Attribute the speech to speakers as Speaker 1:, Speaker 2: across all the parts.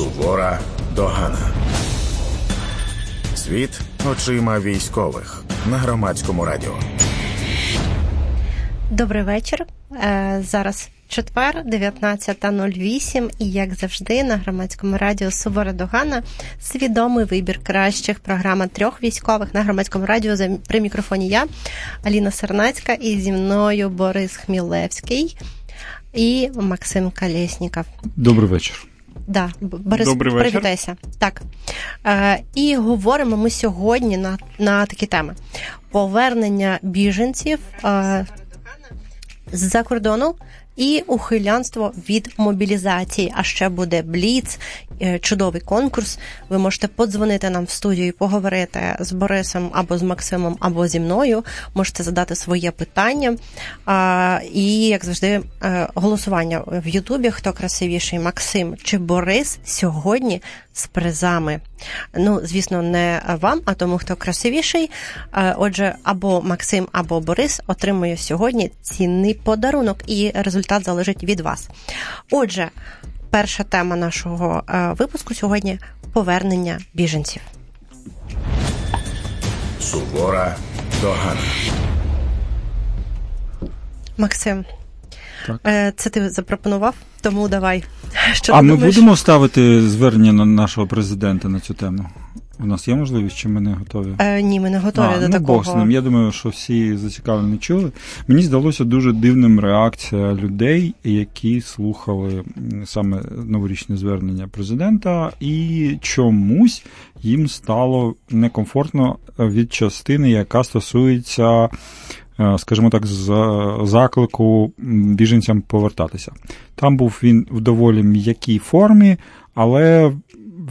Speaker 1: Сувора догана. Світ очима військових на громадському радіо.
Speaker 2: Добрий вечір. Е, зараз четвер, 19.08 і, як завжди, на громадському радіо Сувора Догана свідомий вибір кращих програма трьох військових на громадському радіо за при мікрофоні я, Аліна Сернацька, і зі мною Борис Хмілевський і Максим Колєсніков.
Speaker 3: Добрий вечір.
Speaker 2: Да, Борис,
Speaker 4: Добрий вечір.
Speaker 2: привітайся. Так. Е, і говоримо ми сьогодні на, на такі теми: повернення біженців е, з-за кордону і ухилянство від мобілізації. А ще буде бліц, е, чудовий конкурс. Ви можете подзвонити нам в студію і поговорити з Борисом або з Максимом, або зі мною. Можете задати своє питання. І, як завжди, е, голосування в Ютубі. Хто красивіший, Максим чи Борис сьогодні з призами. Ну, звісно, не вам, а тому, хто красивіший. Е, Отже, або Максим, або Борис отримує сьогодні цінний подарунок, і результат залежить від вас. Отже, перша тема нашого е, випуску сьогодні повернення біженців.
Speaker 1: Сувора догана.
Speaker 2: Максим,
Speaker 3: Так.
Speaker 2: е, це ти запропонував, тому давай. Що
Speaker 3: а ми
Speaker 2: думаєш?
Speaker 3: будемо ставити звернення на нашого президента на цю тему? У нас є можливість, чи ми не готові?
Speaker 2: Е, ні, ми не готові
Speaker 3: а,
Speaker 2: до
Speaker 3: ну,
Speaker 2: такого.
Speaker 3: Бог з ним. Я думаю, що всі зацікавлені чули. Мені здалося дуже дивним реакція людей, які слухали саме новорічне звернення президента, і чомусь їм стало некомфортно від частини, яка стосується. Е, Скажімо так, з заклику біженцям повертатися. Там був він в доволі м'якій формі, але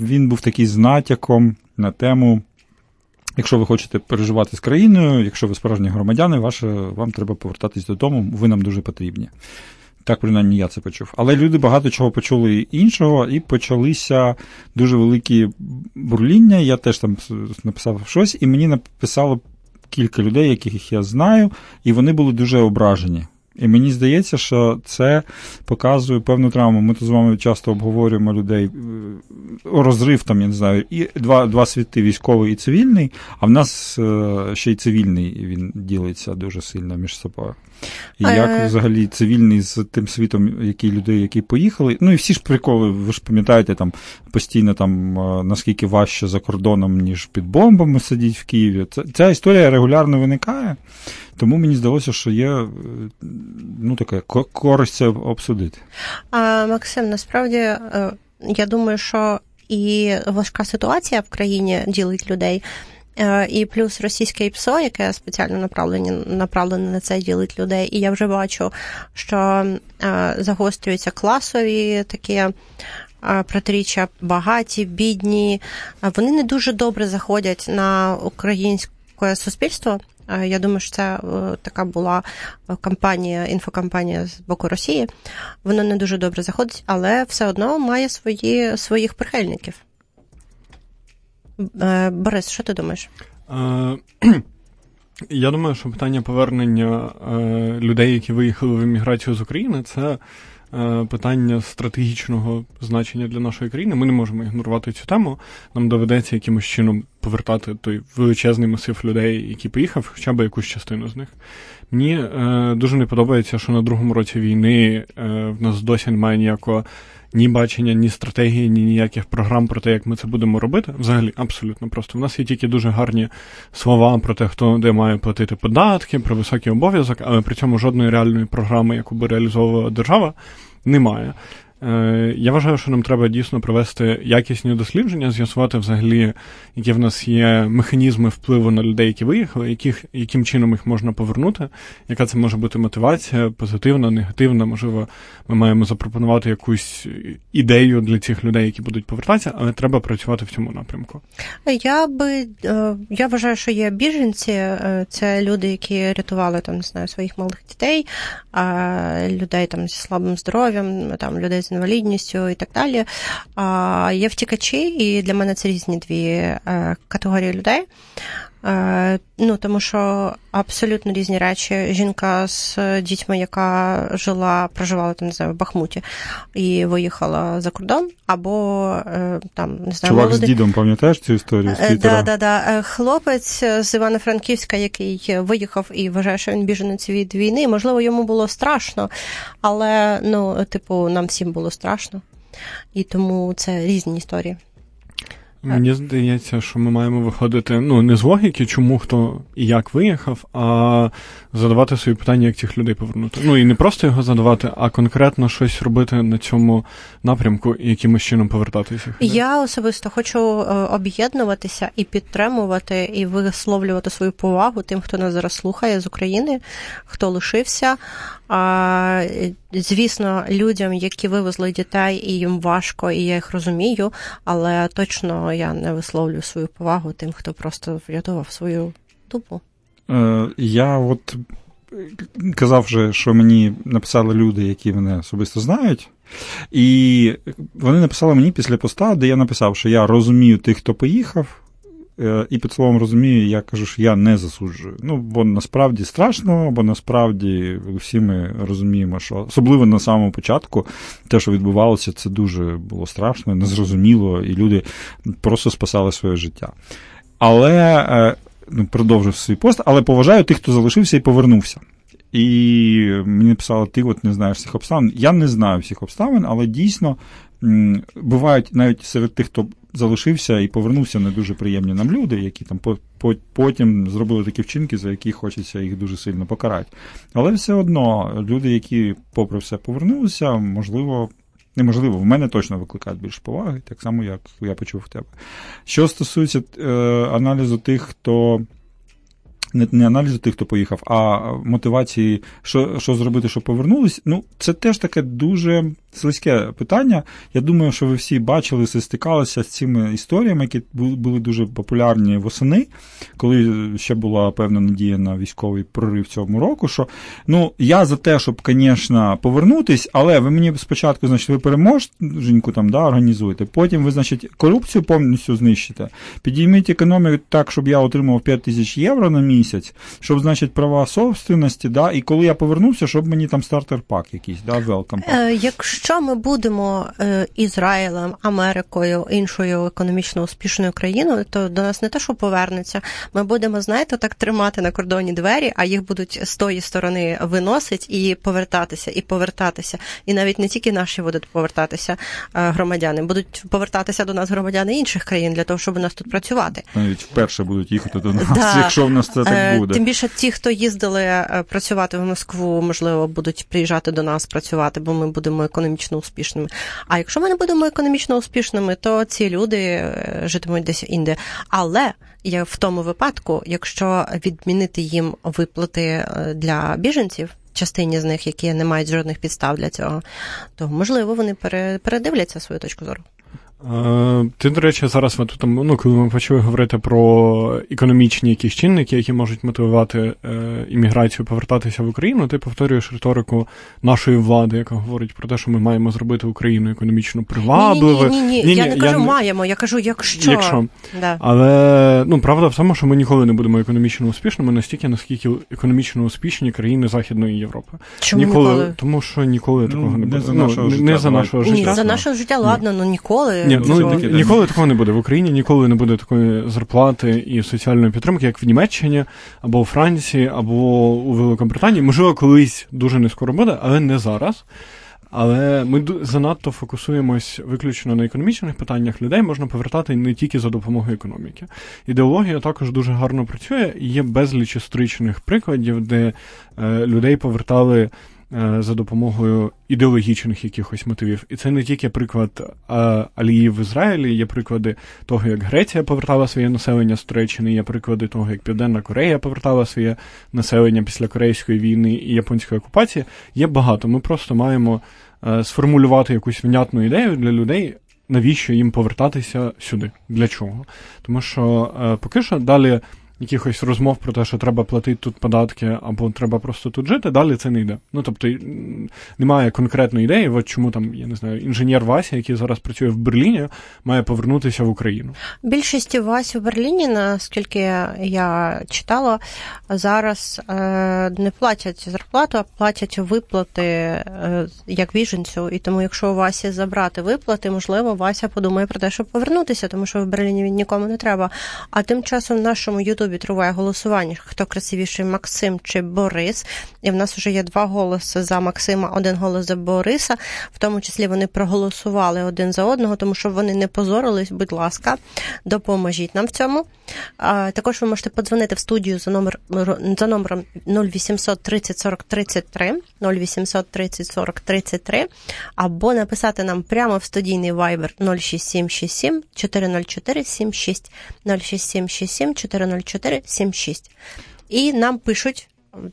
Speaker 3: він був такий з натяком на тему Якщо ви хочете переживати з країною, якщо ви справжні громадяни, ваше, вам треба повертатись додому, ви нам дуже потрібні. Так, принаймні, я це почув. Але люди багато чого почули іншого, і почалися дуже великі бурління. Я теж там написав щось, і мені написало кілька людей, яких я знаю, і вони були дуже ображені. І мені здається, що це показує певну травму. Ми тут з вами часто обговорюємо людей е, розрив там, я не знаю, і два, два світи військовий і цивільний, а в нас е, ще й цивільний він ділиться дуже сильно між собою. І
Speaker 2: Е.
Speaker 3: як взагалі цивільний з тим світом, які людей, які поїхали. Ну і всі ж приколи, ви ж пам'ятаєте, там постійно там е, наскільки важче за кордоном, ніж під бомбами сидіть в Києві. Це, ця історія регулярно виникає. Тому мені здалося, що є е, ну, таке користь це обсудити.
Speaker 2: А, Максим, насправді е, я думаю, що і важка ситуація в країні ділить людей. Е, І плюс російське ІПСО, яке спеціально направлені, направлене на це ділить людей. І я вже бачу, що е, загострюються класові такі е, протиріччя багаті, бідні. Вони не дуже добре заходять на українське суспільство. Я думаю, що це така була кампанія, інфокампанія з боку Росії. Воно не дуже добре заходить, але все одно має свої, своїх прихильників. Е, Борис, що ти думаєш?
Speaker 4: Е, Я думаю, що питання повернення е, людей, які виїхали в еміграцію з України, це питання стратегічного значення для нашої країни. Ми не можемо ігнорувати цю тему. Нам доведеться якимось чином повертати той величезний масив людей, які поїхав, хоча б якусь частину з них. Мені дуже не подобається, що на другому році війни в нас досі немає ніякого ні бачення, ні стратегії, ні ніяких програм про те, як ми це будемо робити. Взагалі, абсолютно просто. В нас є тільки дуже гарні слова про те, хто де має платити податки, про високий обов'язок, але при цьому жодної реальної програми, яку би реалізовувала держава, немає. Е, Я вважаю, що нам треба дійсно провести якісні дослідження, з'ясувати взагалі, які в нас є механізми впливу на людей, які виїхали, яких, яким чином їх можна повернути, яка це може бути мотивація, позитивна, негативна. Можливо, ми маємо запропонувати якусь ідею для цих людей, які будуть повертатися, але треба працювати в цьому напрямку.
Speaker 2: Я би е, я вважаю, що є біженці, е, це люди, які рятували там, не знаю, своїх малих дітей, людей там зі слабим здоров'ям, там людей інвалідністю і так далі. Є втікачі, і для мене це різні дві е, категорії людей. Е, ну, тому що абсолютно різні речі. Жінка з дітьми, яка жила, проживала там, не знаю, в Бахмуті і виїхала за кордон, або е, там не знаю,
Speaker 3: Чувак
Speaker 2: молодий...
Speaker 3: з дідом, пам'ятаєш цю історію? з
Speaker 2: Е? Да, да, да. Хлопець з Івано-Франківська, який виїхав і вважає, що він біженець від війни. Можливо, йому було страшно, але ну, типу, нам всім було страшно. І тому це різні історії.
Speaker 4: Мені здається, що ми маємо виходити ну не з логіки, чому хто і як виїхав, а задавати собі питання, як цих людей повернути. Ну і не просто його задавати, а конкретно щось робити на цьому напрямку і якимось чином повертатися.
Speaker 2: Я особисто хочу е, об'єднуватися і підтримувати, і висловлювати свою повагу тим, хто нас зараз слухає з України, хто лишився. А, Звісно, людям, які вивезли дітей, і їм важко, і я їх розумію, але точно я не висловлюю свою повагу тим, хто просто врятував свою дупу.
Speaker 3: Е, Я от казав, вже, що мені написали люди, які мене особисто знають. І вони написали мені після поста, де я написав, що я розумію тих, хто поїхав. Е, І під словом розумію, я кажу, що я не засуджую. Ну, бо насправді страшно, бо насправді всі ми розуміємо, що особливо на самому початку те, що відбувалося, це дуже було страшно, незрозуміло, і люди просто спасали своє життя. Але е, ну, продовжив свій пост, але поважаю тих, хто залишився і повернувся. І мені писали, ти от не знаєш всіх обставин. Я не знаю всіх обставин, але дійсно бувають навіть серед тих, хто залишився і повернувся, не дуже приємні нам люди, які там по- по- потім зробили такі вчинки, за які хочеться їх дуже сильно покарати. Але все одно люди, які, попри все, повернулися, можливо. Неможливо, в мене точно викликають більше поваги, так само, як я почув в тебе. Що стосується е, аналізу тих, хто не, не аналізу тих, хто поїхав, а мотивації, що, що зробити, щоб повернулись. Ну, це теж таке дуже слизьке питання. Я думаю, що ви всі бачили, стикалися з цими історіями, які були дуже популярні восени, коли ще була певна надія на військовий прорив цього року. Що ну я за те, щоб, звісно, повернутись, але ви мені спочатку, значить, ви переможеньку там да, організуєте, потім ви, значить, корупцію повністю знищите, підійміть економіку так, щоб я отримав 5 тисяч євро на місяць, щоб, значить, права собственності, да, і коли я повернувся, щоб мені там стартер-пак якийсь, да.
Speaker 2: Е, Якщо ми будемо е, Ізраїлем, Америкою, іншою економічно успішною країною, то до нас не те, що повернеться. Ми будемо, знаєте, так тримати на кордоні двері, а їх будуть з тої сторони виносить і повертатися, і повертатися. І навіть не тільки наші будуть повертатися е, громадяни, будуть повертатися до нас громадяни інших країн для того, щоб у нас тут працювати.
Speaker 3: Навіть вперше будуть їхати до нас,
Speaker 2: Да.
Speaker 3: якщо в нас це так
Speaker 2: Е,
Speaker 3: буде.
Speaker 2: Тим більше ті, хто їздили е, працювати в Москву, можливо, будуть приїжджати до нас працювати, бо ми будемо економічно успішними. А якщо ми не будемо економічно успішними, то ці люди е, житимуть десь інде. Але я в тому випадку, якщо відмінити їм виплати для біженців. Частині з них, які не мають жодних підстав для цього, то можливо вони пере- передивляться свою точку зору.
Speaker 4: Е, Ти, до речі, зараз от, там, ну, коли ми почали говорити про економічні якісь чинники, які можуть мотивувати е, імміграцію повертатися в Україну, ти повторюєш риторику нашої влади, яка говорить про те, що ми маємо зробити Україну економічно привабливою.
Speaker 2: Ні, ні, ні, ні, я не кажу маємо, я кажу, якщо.
Speaker 4: Якщо.
Speaker 2: Да.
Speaker 4: Але ну правда в тому, що ми ніколи не будемо економічно успішними настільки, наскільки економічно успішні країни Західної Європи.
Speaker 2: Чому
Speaker 4: ніколи,
Speaker 2: ніколи?
Speaker 4: тому що ніколи
Speaker 3: Ну,
Speaker 4: такого не
Speaker 3: не
Speaker 4: буде.
Speaker 3: за
Speaker 4: Ну,
Speaker 3: нашого
Speaker 4: не-
Speaker 3: життя,
Speaker 4: не за нашого життя.
Speaker 2: за наше життя, ладно, ну ніколи.
Speaker 4: Ні, ну
Speaker 3: да.
Speaker 4: ніколи такого не буде. В Україні ніколи не буде такої зарплати і соціальної підтримки, як в Німеччині, або у Франції, або у Великобританії. Можливо, колись дуже не скоро буде, але не зараз. Але ми занадто фокусуємось виключно на економічних питаннях. Людей можна повертати не тільки за допомогою економіки. Ідеологія також дуже гарно працює. Є безліч історичних прикладів, де е, людей повертали за допомогою ідеологічних якихось мотивів. І це не тільки приклад е, Алії в Ізраїлі, є приклади того, як Греція повертала своє населення з Туреччини, є приклади того, як Південна Корея повертала своє населення після Корейської війни і японської окупації. Є багато. Ми просто маємо е, сформулювати якусь внятну ідею для людей. Навіщо їм повертатися сюди? Для чого? Тому що е, поки що далі якихось розмов про те, що треба платити тут податки, або треба просто тут жити, далі це не йде. Ну тобто немає конкретної ідеї, от чому там, я не знаю, інженер Вася, який зараз працює в Берліні, має повернутися в Україну.
Speaker 2: Більшість Вась у Берліні, наскільки я читала, зараз е, не платять зарплату, а платять виплати е, як біженцю. І тому, якщо у Васі забрати виплати, можливо, Вася подумає про те, щоб повернутися, тому що в Берліні він нікому не треба. А тим часом в нашому Ютубі триває голосування, хто красивіший Максим чи Борис. І в нас вже є два голоси за Максима, один голос за Бориса. В тому числі вони проголосували один за одного, тому що вони не позорились. Будь ласка, допоможіть нам в цьому. Також ви можете подзвонити в студію за номер за номером 0800 30 40 33, 0800 30 40 33, або написати нам прямо в студійний Viber 06767 404 76 06767 404 76. І нам пишуть.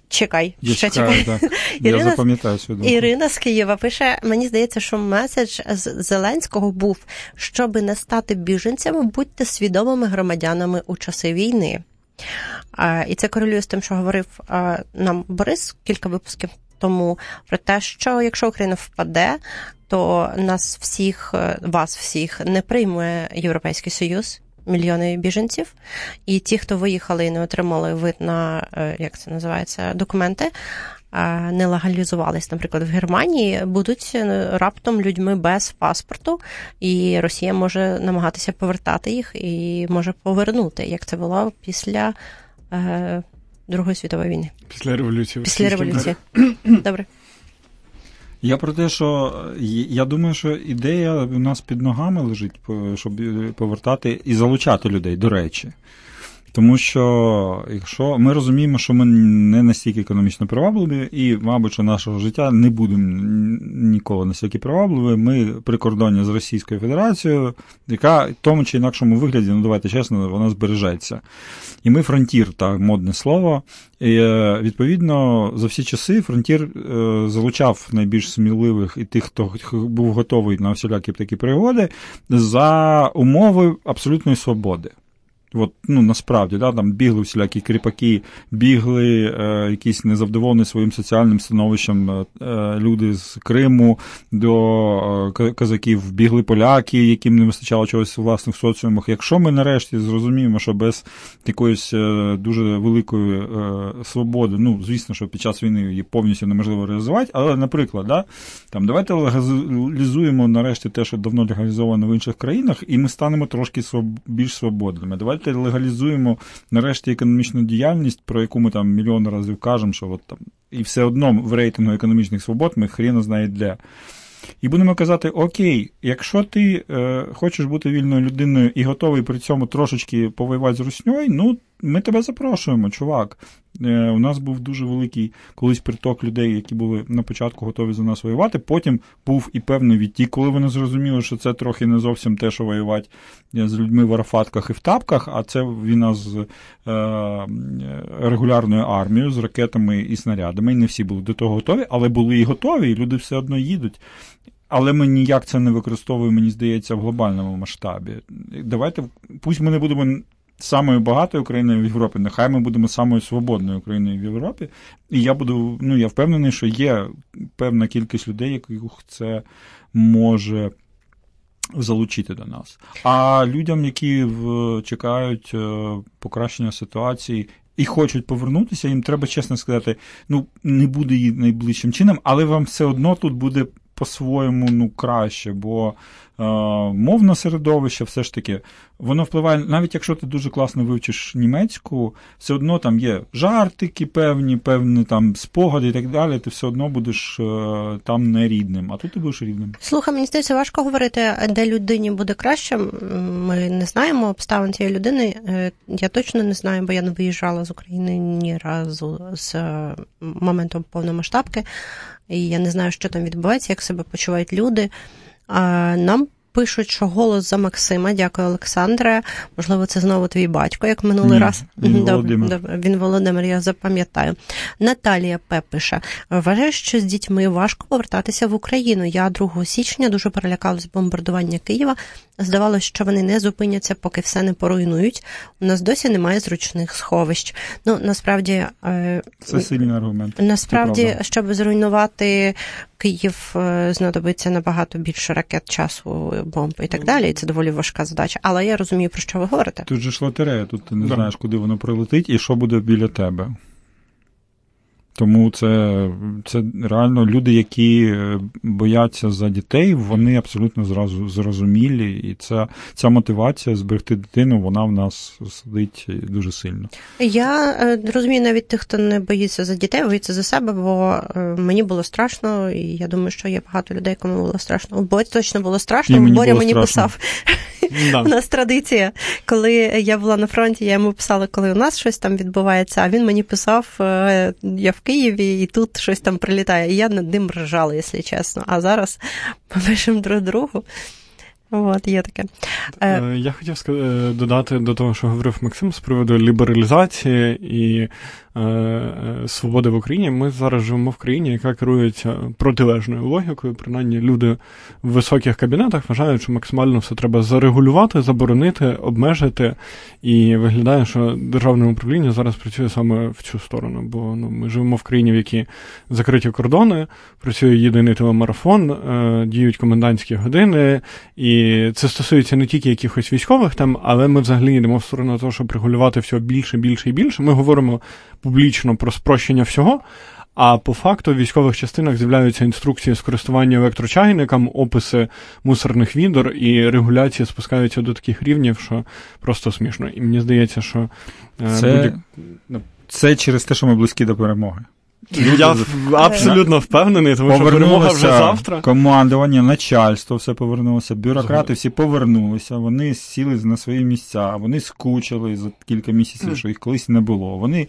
Speaker 2: Чекай,
Speaker 3: я
Speaker 2: ще
Speaker 3: чекаю, чекай. Так.
Speaker 2: Ірина,
Speaker 3: я запам'ятаю думку.
Speaker 2: Ірина з Києва пише: мені здається, що меседж з Зеленського був, щоби не стати біженцями, будьте свідомими громадянами у часи війни. А, І це корелює з тим, що говорив а, нам Борис кілька випусків тому про те, що якщо Україна впаде, то нас всіх, вас всіх не прийме Європейський Союз. Мільйони біженців, і ті, хто виїхали і не отримали вид на як це називається документи, не легалізувались, наприклад, в Германії, будуть раптом людьми без паспорту, і Росія може намагатися повертати їх і може повернути, як це було після е, Другої світової війни.
Speaker 4: Після революції.
Speaker 2: Після революції. Добре.
Speaker 3: Я про те, що я думаю, що ідея у нас під ногами лежить, щоб повертати і залучати людей, до речі. Тому що якщо ми розуміємо, що ми не настільки економічно привабливі, і, мабуть, що нашого життя не будемо ніколи настільки привабливі, ми при кордоні з Російською Федерацією, яка в тому чи інакшому вигляді, ну давайте чесно, вона збережеться. І ми фронтір, так, модне слово. І, Відповідно, за всі часи фронтір залучав найбільш сміливих і тих, хто був готовий на всілякі такі пригоди, за умови абсолютної свободи. От, ну, насправді, да, там бігли всілякі кріпаки, бігли е, якісь незавдоволені своїм соціальним становищем е, люди з Криму до е, казаків, бігли поляки, яким не вистачало чогось у власних соціумах. Якщо ми нарешті зрозуміємо, що без якоїсь е, дуже великої е, свободи, ну, звісно, що під час війни її повністю неможливо реалізувати, але, наприклад, да, там, давайте легалізуємо нарешті те, що давно легалізовано в інших країнах, і ми станемо трошки більш свободними. Давайте давайте легалізуємо нарешті економічну діяльність, про яку ми там мільйон разів кажемо, що от там і все одно в рейтингу економічних свобод ми хріна знає де. І будемо казати: Окей, якщо ти е, хочеш бути вільною людиною і готовий при цьому трошечки повоювати з русньою, ну ми тебе запрошуємо, чувак. Е, У нас був дуже великий колись приток людей, які були на початку готові за нас воювати. Потім був і певний відтік, коли вони зрозуміли, що це трохи не зовсім те, що воювати е, з людьми в арафатках і в тапках, а це війна з е, регулярною армією, з ракетами і снарядами. І не всі були до того готові, але були і готові, і люди все одно їдуть. Але ми ніяк це не використовуємо, мені здається, в глобальному масштабі. Давайте пусть ми не будемо самою багатою країною в Європі, нехай ми будемо самою свободною країною в Європі. І я буду, ну я впевнений, що є певна кількість людей, яких це може. Залучити до нас. А людям, які в, чекають е, покращення ситуації і хочуть повернутися, їм треба чесно сказати: ну не буде її найближчим чином, але вам все одно тут буде по-своєму ну, краще, бо мовне середовище все ж таки воно впливає, навіть якщо ти дуже класно вивчиш німецьку, все одно там є жартики, певні, певні там спогади і так далі, ти все одно будеш е, там не рідним, а тут ти будеш рідним.
Speaker 2: Слухай, мені здається, важко говорити, де людині буде краще. Ми не знаємо обставин цієї людини. Е, я точно не знаю, бо я не виїжджала з України ні разу з е, моменту повномасштабки. І я не знаю, що там відбувається, як себе почувають люди. А Нам пишуть, що голос за Максима. Дякую, Олександре. Можливо, це знову твій батько, як минулий
Speaker 3: Ні,
Speaker 2: раз.
Speaker 3: він Володимир.
Speaker 2: добре. Він Володимир, я запам'ятаю. Наталія П. пише: вважаю, що з дітьми важко повертатися в Україну. Я 2 січня дуже перелякалась бомбардування Києва. Здавалося, що вони не зупиняться, поки все не поруйнують. У нас досі немає зручних сховищ. Ну насправді. е,
Speaker 3: Це сильний аргумент.
Speaker 2: Насправді, щоб зруйнувати Київ, е, знадобиться набагато більше ракет, часу, бомб і так далі. І це доволі важка задача. Але я розумію, про що ви говорите.
Speaker 3: Тут же ж лотерея, тут ти не
Speaker 4: Да.
Speaker 3: знаєш, куди воно прилетить і що буде біля тебе. Тому це, це реально люди, які е, бояться за дітей, вони абсолютно зразу зрозумілі, і ця, ця мотивація зберегти дитину, вона в нас сидить дуже сильно.
Speaker 2: Я е, розумію навіть тих, хто не боїться за дітей, боїться за себе, бо е, мені було страшно, і я думаю, що є багато людей, кому було страшно. Бо точно було страшно.
Speaker 3: Мені
Speaker 2: Боря
Speaker 3: було
Speaker 2: мені
Speaker 3: страшно.
Speaker 2: писав.
Speaker 4: Да.
Speaker 2: У нас традиція, коли я була на фронті, я йому писала, коли у нас щось там відбувається, а він мені писав, я в Києві, і тут щось там прилітає. І я над ним ржала, якщо чесно. А зараз ми пишемо друг другу. От, є таке. Е,
Speaker 4: Е, Я хотів е, додати до того, що говорив Максим з приводу лібералізації і свободи в Україні. Ми зараз живемо в країні, яка керується протилежною логікою. Принаймні, люди в високих кабінетах вважають, що максимально все треба зарегулювати, заборонити, обмежити. І виглядає, що державне управління зараз працює саме в цю сторону. Бо ну, ми живемо в країні, в якій закриті кордони, працює єдиний телемарафон, е, діють комендантські години. І це стосується не тільки якихось військових тем, але ми взагалі йдемо в сторону того, щоб регулювати все більше, більше і більше. Ми говоримо публічно про спрощення всього. А по факту в військових частинах з'являються інструкції з користування електрочайником, описи мусорних відор і регуляції спускаються до таких рівнів, що просто смішно. І мені здається, що е,
Speaker 3: Це,
Speaker 4: будь-як-
Speaker 3: це через те, що ми близькі до перемоги.
Speaker 4: Я абсолютно впевнений, тому що перемога вже завтра.
Speaker 3: командування, начальство все повернулося, бюрократи всі повернулися, вони сіли на свої місця, вони скучили за кілька місяців, що їх колись не було. Вони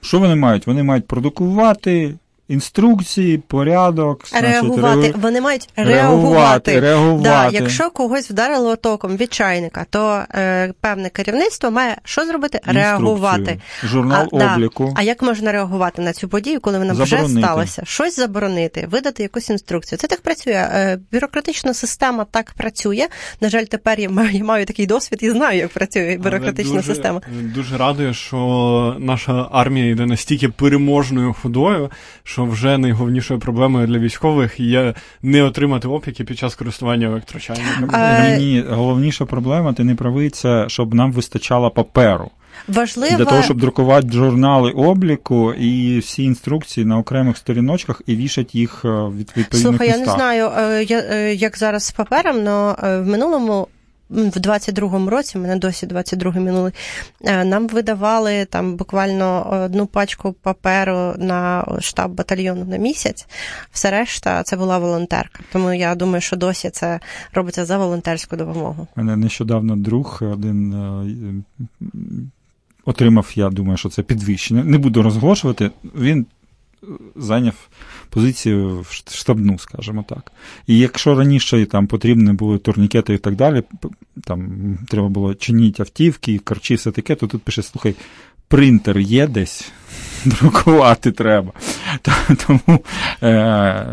Speaker 3: що вони мають? Вони мають продукувати інструкції, порядок, значить,
Speaker 2: реагувати.
Speaker 3: реагу-
Speaker 2: Вони мають
Speaker 3: реагувати.
Speaker 2: реагувати.
Speaker 3: реагувати.
Speaker 2: Да, якщо когось вдарило током від чайника, то е, певне керівництво має що зробити?
Speaker 3: Інструкцію,
Speaker 2: Реагувати.
Speaker 3: Журнал
Speaker 2: А, да.
Speaker 3: обліку.
Speaker 2: А як можна реагувати на цю подію, коли вона вже сталася? Щось заборонити, видати якусь інструкцію. Це так працює. Е, Бюрократична система так працює. На жаль, тепер я маю, я маю такий досвід і знаю, як працює бюрократична
Speaker 4: дуже,
Speaker 2: система.
Speaker 4: Дуже радує, що наша армія йде настільки переможною ходою, що вже найголовнішою проблемою для військових є не отримати опіки під час користування електрочайником.
Speaker 2: А-
Speaker 3: Ні, ні, головніша проблема, ти не правий, це щоб нам вистачало паперу.
Speaker 2: Важливо
Speaker 3: Для того, щоб друкувати журнали обліку і всі інструкції на окремих сторіночках і вішати їх е, в від- відповідних
Speaker 2: Слухай, я не знаю, е, я, е, як зараз з папером, але в минулому. В 22-му році, мене досі 22-й минулий, е, нам видавали там буквально одну пачку паперу на штаб батальйону на місяць. Все решта це була волонтерка. Тому я думаю, що досі це робиться за волонтерську допомогу.
Speaker 3: У мене нещодавно друг один е, отримав, я думаю, що це підвищення. Не буду розголошувати. Він е, зайняв позицію штабну, скажімо так. І якщо раніше там потрібні були турнікети і так далі, там треба було чинити автівки, карчі, все таке, то тут пише: слухай, принтер є десь, друкувати треба. Тому е,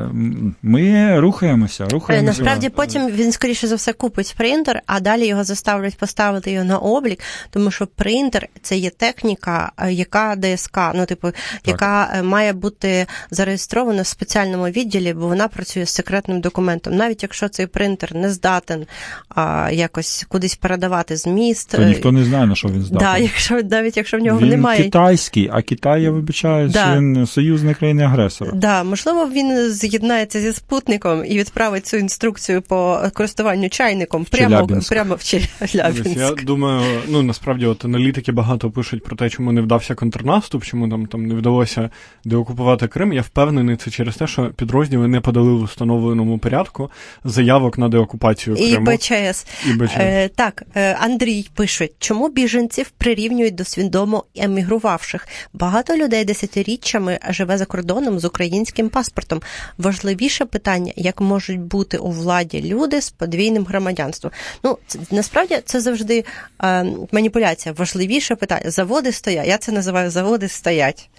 Speaker 3: ми рухаємося,
Speaker 2: Е,
Speaker 3: рухаємося.
Speaker 2: Насправді потім він, скоріше за все, купить принтер, а далі його заставлять поставити його на облік, тому що принтер це є техніка, е, яка ДСК, ну, типу, яка е, має бути зареєстрована в спеціальному відділі, бо вона працює з секретним документом. Навіть якщо цей принтер не здатен а, якось кудись передавати зміст.
Speaker 3: То ніхто не знає, на що він здатний.
Speaker 2: Да, якщо навіть якщо в нього
Speaker 3: він
Speaker 2: немає
Speaker 3: китайський, а Китай, я вибачаюсь,
Speaker 2: Да.
Speaker 3: він союзник країни-агресора.
Speaker 2: Да, можливо, він з'єднається зі спутником і відправить цю інструкцію по користуванню чайником прямо, прямо в
Speaker 4: Ось Я думаю, ну насправді от аналітики багато пишуть про те, чому не вдався контрнаступ, чому нам там не вдалося деокупувати Крим. Я впевнений, це через те, що підрозділи не подали в установленому порядку заявок на деокупацію Криму.
Speaker 2: І БЧС.
Speaker 4: І БЧС.
Speaker 2: Е, так, е, Андрій пише, чому біженців прирівнюють до свідомо емігрувавших? Багато людей людей десятиріччями живе за кордоном з українським паспортом. Важливіше питання, як можуть бути у владі люди з подвійним громадянством. Ну це, насправді це завжди е, маніпуляція. Важливіше питання. Заводи стоять. Я це називаю заводи стоять.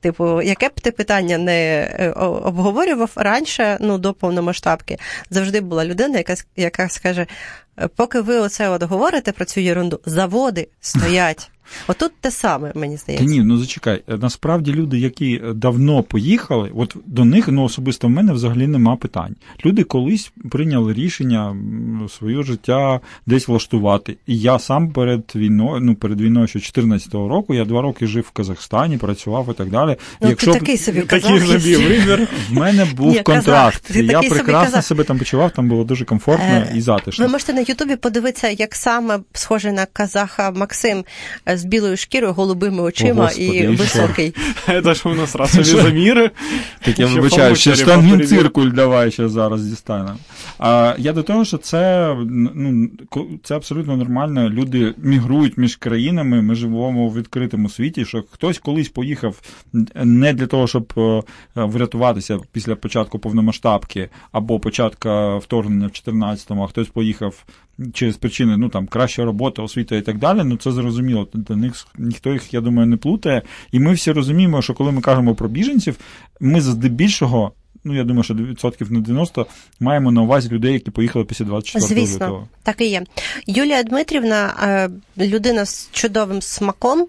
Speaker 2: Типу, яке б ти питання не е, обговорював раніше, ну до повномасштабки, завжди була людина, яка яка скаже: поки ви оце от говорите про цю ерунду, заводи стоять. Отут те саме, мені здається.
Speaker 3: Та ні, ну зачекай. Насправді люди, які давно поїхали, от до них ну особисто в мене взагалі нема питань. Люди колись прийняли рішення своє життя десь влаштувати. І я сам перед війною, ну перед війною, що 14-го року, я два роки жив в Казахстані, працював і так далі.
Speaker 2: Ну, Якщо ти такий собі такий
Speaker 3: собі вибір, в мене був Ні, контракт. Казах, я прекрасно себе там почував, там було дуже комфортно е, і затишно.
Speaker 2: Ви можете на Ютубі подивитися, як саме схоже на казаха Максим з білою шкірою, голубими очима О, і високий.
Speaker 4: Це ж у нас расові заміри.
Speaker 3: Так я вибачаю, ще штангенциркуль давай ще зараз дістанемо. А я до того, що це ну, це абсолютно нормально. Люди мігрують між країнами, ми живемо в відкритому світі, що хтось колись поїхав не для того, щоб е, врятуватися після початку повномасштабки або початку вторгнення в 14-му, а хтось поїхав через причини, ну там краща робота, освіта і так далі, ну це зрозуміло. До них ніхто їх, я думаю, не плутає. І ми всі розуміємо, що коли ми кажемо про біженців, ми здебільшого. Ну, я думаю, що відсотків на 90 маємо на увазі людей, які поїхали після 24
Speaker 2: Звісно,
Speaker 3: лютого.
Speaker 2: так і є. Юлія Дмитрівна, е, людина з чудовим смаком,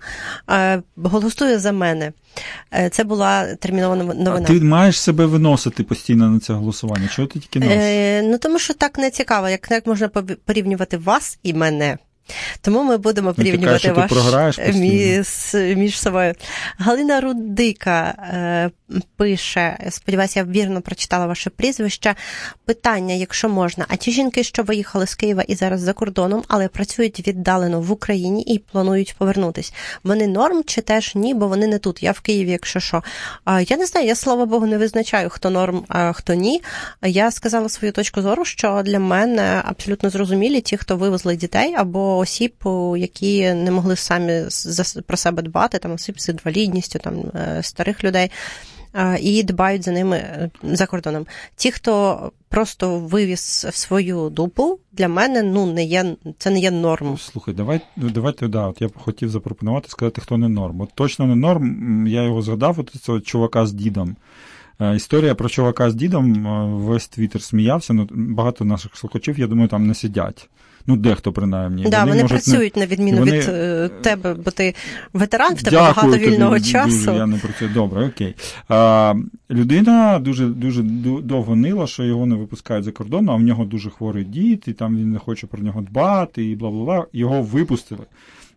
Speaker 2: е, голосує за мене. Е, це була термінова новина.
Speaker 3: А Ти маєш себе виносити постійно на це голосування. Чого ти тільки носиш?
Speaker 2: Е, Ну тому що так не цікаво, як, як можна порівнювати вас і мене. Тому ми будемо ну, порівнювати
Speaker 3: ваш
Speaker 2: між, між собою. Галина Рудика пише: сподіваюся, я вірно прочитала ваше прізвище. Питання, якщо можна, а ті жінки, що виїхали з Києва і зараз за кордоном, але працюють віддалено в Україні і планують повернутись. Вони норм чи теж ні, бо вони не тут. Я в Києві, якщо що. Я не знаю, я слава Богу не визначаю, хто норм, а хто ні. Я сказала свою точку зору, що для мене абсолютно зрозумілі ті, хто вивезли дітей або осіб, які не могли самі про себе дбати, там осіб з інвалідністю, там е, старих людей. І дбають за ними е, за кордоном. Ті, хто просто вивіз в свою дупу, для мене ну не є це не є норм.
Speaker 3: Слухай, давай давайте да. От я б хотів запропонувати сказати, хто не норм. От точно не норм. Я його згадав. От цього чувака з дідом. Е, історія про чувака з дідом весь твіттер сміявся. Ну багато наших слухачів, я думаю, там не сидять. Ну, дехто принаймні.
Speaker 2: Да, вони, вони працюють не... на відміну вони... від е, тебе, бо ти ветеран, в тебе Дякую багато тобі, вільного часу.
Speaker 3: Дуже, я не працюю. Добре, окей. А, Людина дуже дуже довго нила, що його не випускають за кордон, а в нього дуже хворий дід, і там він не хоче про нього дбати, і бла бла бла. Його випустили.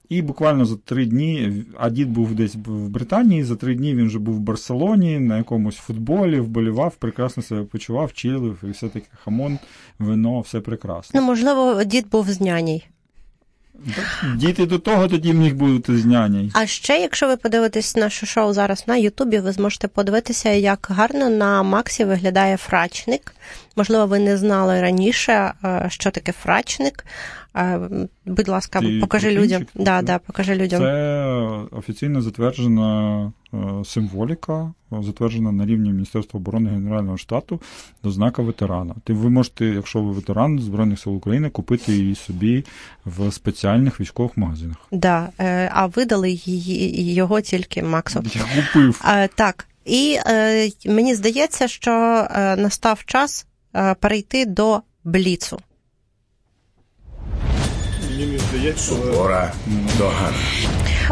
Speaker 3: І буквально за три дні, а дід був десь в Британії, за три дні він вже був в Барселоні, на якомусь футболі, вболівав, прекрасно себе почував, чилив, і все таке хамон, вино, все прекрасно.
Speaker 2: Ну, можливо, дід був з няній.
Speaker 3: Діти до того тоді міг бути з няней.
Speaker 2: А ще, якщо ви подивитесь наше шоу зараз на Ютубі, ви зможете подивитися, як гарно на Максі виглядає фрачник. Можливо, ви не знали раніше, е, що таке фрачник. Е, будь ласка, Ти покажи людям. Да, да, покажи людям.
Speaker 3: Це офіційно затверджена е, символіка, затверджена на рівні Міністерства оборони Генерального штату до знака ветерана. Ти ви можете, якщо ви ветеран Збройних сил України, купити її собі в спеціальних військових магазинах.
Speaker 2: Да, а видали її його тільки Максу.
Speaker 3: Я купив.
Speaker 2: Так. І е, мені здається, що е, настав час е, перейти до бліцу.
Speaker 4: Мені здається.
Speaker 1: Сувора догана.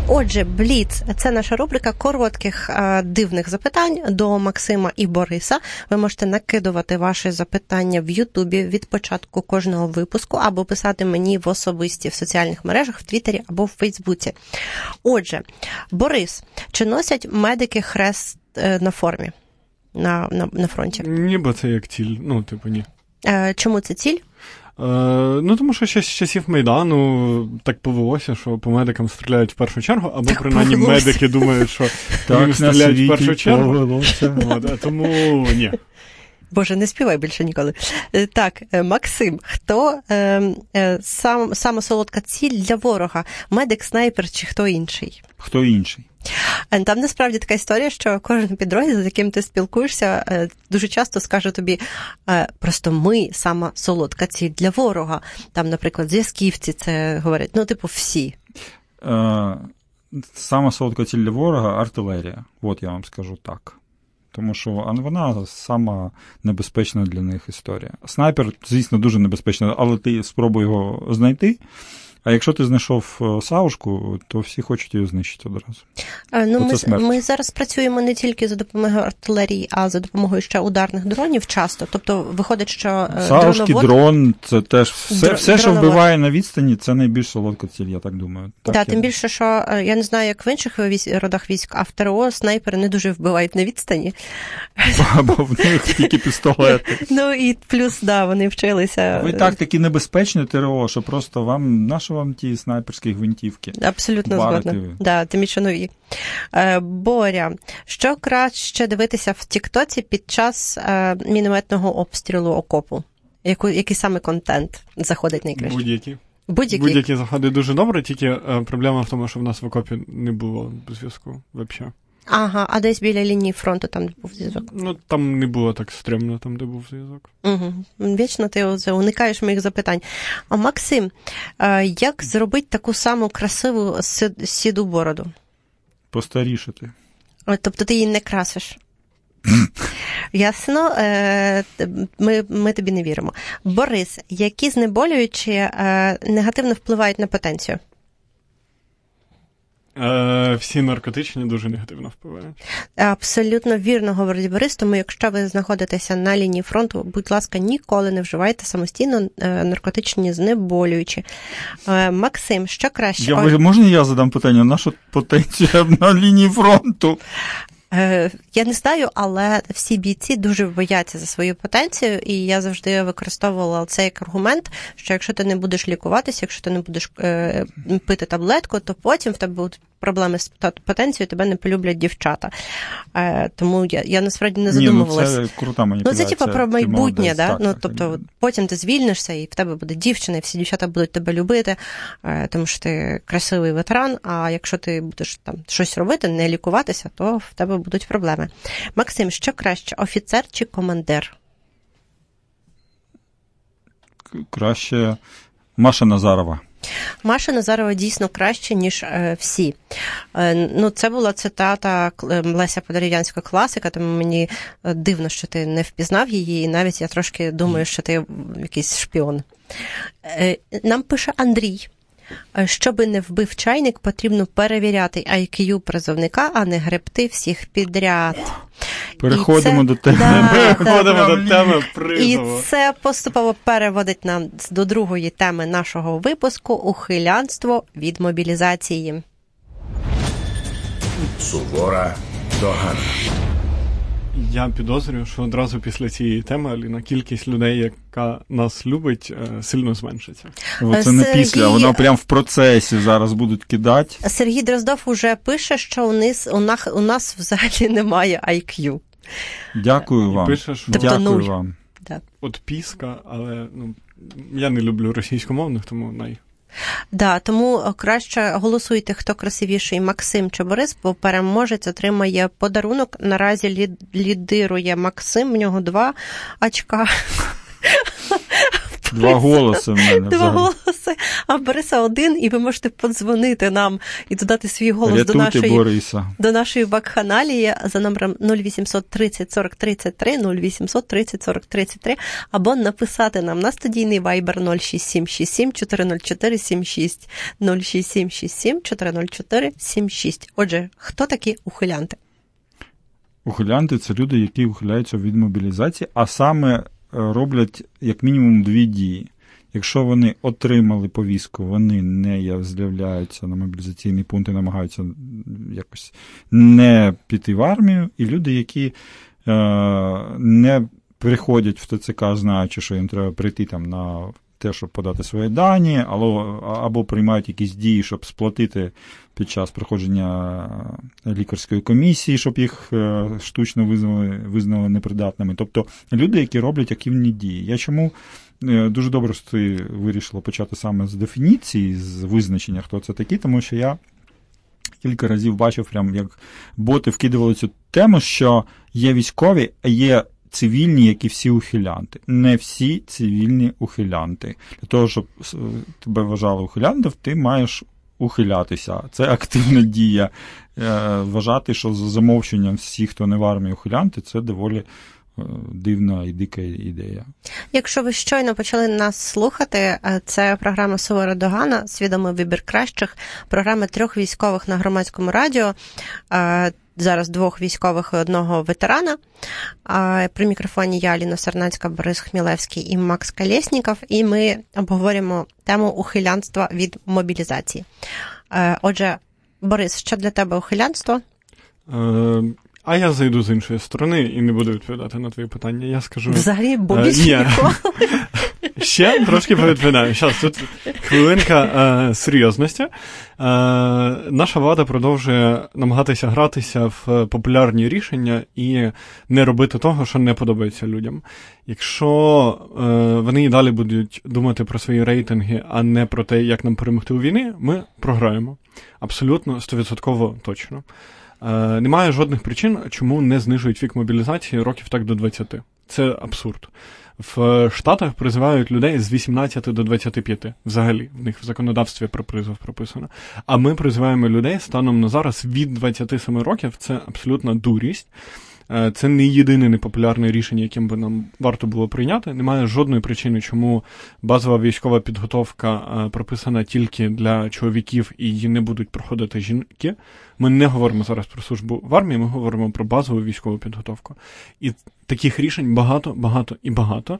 Speaker 2: Отже, Бліц це наша рубрика коротких а, дивних запитань до Максима і Бориса. Ви можете накидувати ваші запитання в Ютубі від початку кожного випуску, або писати мені в особисті в соціальних мережах, в Твіттері або в Фейсбуці. Отже, Борис, чи носять медики хрест е, на формі на, на, на фронті?
Speaker 4: Ніби це як ціль. Ну, типу, ні.
Speaker 2: Е, чому це ціль?
Speaker 4: Е, ну, тому що ще з часів Майдану так повелося, що по медикам стріляють в першу чергу, або так принаймні повелося. медики думають, що так, стріляють в першу чергу. От, тому ні.
Speaker 2: Боже, не співай більше ніколи. Е, так, е, Максим, хто е, е, сам, сама солодка ціль для ворога? Медик, снайпер чи хто інший?
Speaker 3: Хто інший?
Speaker 2: Е, Там насправді така історія, що кожен підрозділ, з яким ти спілкуєшся, е, дуже часто скаже тобі: е, просто ми сама солодка ціль для ворога. Там, наприклад, зв'язківці це говорять, ну, типу, всі.
Speaker 3: Сама солодка ціль для ворога артилерія. От я вам скажу так. Тому що вона сама небезпечна для них історія. Снайпер, звісно, дуже небезпечна, але ти спробуй його знайти. А якщо ти знайшов е, савушку, то всі хочуть її знищити одразу.
Speaker 2: Е, Ну, ми, ми зараз працюємо не тільки за допомогою артилерії, а за допомогою ще ударних дронів часто. Тобто виходить, що е,
Speaker 3: Савушки,
Speaker 2: дроновод...
Speaker 3: дрон, це теж все,
Speaker 2: Дро-
Speaker 3: все що
Speaker 2: дроновод.
Speaker 3: вбиває на відстані, це найбільш солодка ціль, я так думаю. Так,
Speaker 2: да,
Speaker 3: я-
Speaker 2: тим більше, що я не знаю, як в інших родах військ, а в ТРО снайпери не дуже вбивають на відстані.
Speaker 3: Бо в них тільки пістолети.
Speaker 2: Ну і плюс, да, вони вчилися.
Speaker 3: Ви так такі небезпечні ТРО, що просто вам вам ті снайперські гвинтівки?
Speaker 2: Абсолютно
Speaker 3: Барити
Speaker 2: згодна. Да, тим більше нові. Е, Боря, що краще дивитися в Тіктоці під час е, мінометного обстрілу окопу? Яку, який саме контент заходить найкраще?
Speaker 4: Будь-які.
Speaker 2: Будь-які
Speaker 4: Будь-які заходи дуже добре, тільки е, проблема в тому, що в нас в окопі не було зв'язку взагалі.
Speaker 2: Ага, а десь біля лінії фронту там де був зв'язок.
Speaker 4: Ну там не було так стрімно, там, де був зв'язок.
Speaker 2: Угу. Вічно ти оце уникаєш моїх запитань. А Максим, е, як зробити таку саму красиву сіду бороду?
Speaker 3: Постарішити.
Speaker 2: Тобто ти її не красиш. Ясно, е, ми, ми тобі не віримо. Борис, які знеболюючі е, негативно впливають на потенцію?
Speaker 4: Е, всі наркотичні дуже негативно впливають.
Speaker 2: Абсолютно вірно говорить Борис, тому якщо ви знаходитеся на лінії фронту, будь ласка, ніколи не вживайте самостійно е, наркотичні знеболюючі. Е, Максим, що краще?
Speaker 3: Я, можна я задам питання? Наша потенція на лінії фронту?
Speaker 2: Е, Я не знаю, але всі бійці дуже бояться за свою потенцію, і я завжди використовувала цей як аргумент, що якщо ти не будеш лікуватися, якщо ти не будеш е, пити таблетку, то потім в тебе будуть проблеми з потенцією, тебе не полюблять дівчата. Е, тому я, я насправді не
Speaker 3: Ні, ну
Speaker 2: задумувалася.
Speaker 3: це крута
Speaker 2: Ну,
Speaker 3: маніпуляція.
Speaker 2: це типа про майбутнє,
Speaker 3: молодець,
Speaker 2: да?
Speaker 3: так,
Speaker 2: ну тобто,
Speaker 3: так.
Speaker 2: потім ти звільнишся, і в тебе буде дівчина, і всі дівчата будуть тебе любити, е, тому що ти красивий ветеран. А якщо ти будеш там щось робити, не лікуватися, то в тебе будуть проблеми. Максим, що краще, офіцер чи командир?
Speaker 3: краще Маша Назарова.
Speaker 2: Маша Назарова дійсно краще, ніж е, всі. Е, ну, це була цитата Леся Подорів'янська класика, тому мені е, дивно, що ти не впізнав її, і навіть я трошки думаю, що ти якийсь шпіон. Нам пише Андрій. Щоби не вбив чайник, потрібно перевіряти IQ призовника, а не гребти всіх підряд.
Speaker 3: Переходимо
Speaker 2: це-
Speaker 3: до теми.
Speaker 2: Да,
Speaker 4: Переходимо до теми
Speaker 2: І це поступово переводить нам до другої теми нашого випуску ухилянство від мобілізації.
Speaker 1: Сувора догана.
Speaker 4: Я підозрюю, що одразу після цієї теми Аліна кількість людей, яка нас любить, е, сильно зменшиться.
Speaker 3: О, Це не після, воно прям в процесі зараз будуть кидати.
Speaker 2: Сергій Дроздов уже пише, що у нас, у нас, у нас взагалі немає IQ.
Speaker 3: Дякую вам.
Speaker 4: пише, що-
Speaker 2: Тобто
Speaker 3: Дякую
Speaker 2: нуль.
Speaker 3: вам.
Speaker 2: Да.
Speaker 4: От піска, але ну я не люблю російськомовних, тому най.
Speaker 2: Да, тому е, краще голосуйте, хто красивіший, Максим чи Борис, бо переможець отримає подарунок. Наразі лід- лідирує Максим, в нього два очка.
Speaker 3: Два голоси в мене.
Speaker 2: Два
Speaker 3: взагалі.
Speaker 2: голоси, а Бориса один, і ви можете подзвонити нам і додати свій голос до нашої
Speaker 3: Бориса.
Speaker 2: до нашої вакханалії за номером 0800 30 40 33 0800 30 40 33 або написати нам на студійний Viber 06767 404 76 06767 404 76. Отже, хто такі ухилянти?
Speaker 3: Ухилянти це люди, які ухиляються від мобілізації, а саме роблять як мінімум дві дії. Якщо вони отримали повістку, вони не з'являються на мобілізаційний пункт і намагаються якось не піти в армію, і люди, які е, не приходять в ТЦК, знаючи, що їм треба прийти там на те, щоб подати свої дані, або, приймають якісь дії, щоб сплатити під час проходження лікарської комісії, щоб їх е, штучно визнали, визнали непридатними. Тобто люди, які роблять активні дії. Я чому е, дуже добре, що ти вирішила почати саме з дефініції, з визначення, хто це такі, тому що я. кілька разів бачив, прям як боти вкидували цю тему, що є військові, а є цивільні, як і всі ухилянти. Не всі цивільні ухилянти. Для того, щоб тебе вважали ухилянтом, ти маєш ухилятися. Це активна дія. Е, вважати, що за замовченням всіх, хто не в армії ухилянти, це доволі. Е, дивна і дика ідея.
Speaker 2: Якщо ви щойно почали нас слухати, е, це програма Сувора Догана, свідомий вибір кращих, програма трьох військових на громадському радіо зараз двох військових і одного ветерана. При мікрофоні я Аліна Сарнацька, Борис Хмілевський і Макс Калєсніков, і ми обговорюємо тему ухилянства від мобілізації. Е, отже, Борис, що для тебе ухилянство?
Speaker 4: А я зайду з іншої сторони і не буду відповідати на твої питання. Я скажу.
Speaker 2: Взагалі, бо е, більше ніколи.
Speaker 4: Ще трошки повідповідаю. Зараз тут хвилинка е, серйозності. Е, Наша влада продовжує намагатися гратися в популярні рішення і не робити того, що не подобається людям. Якщо е, вони і далі будуть думати про свої рейтинги, а не про те, як нам перемогти у війні, ми програємо. Абсолютно стовідсотково точно. Е, Немає жодних причин, чому не знижують вік мобілізації років так до 20. Це абсурд в Штатах призивають людей з 18 до 25. Взагалі, в них в законодавстві про призов прописано. А ми призиваємо людей станом на зараз від 27 років. Це абсолютна дурість. Е, це не єдине непопулярне рішення, яким би нам варто було прийняти. Немає жодної причини, чому базова військова підготовка е, прописана тільки для чоловіків і її не будуть проходити жінки. Ми не говоримо зараз про службу в армії, ми говоримо про базову військову підготовку. І таких рішень багато, багато і багато.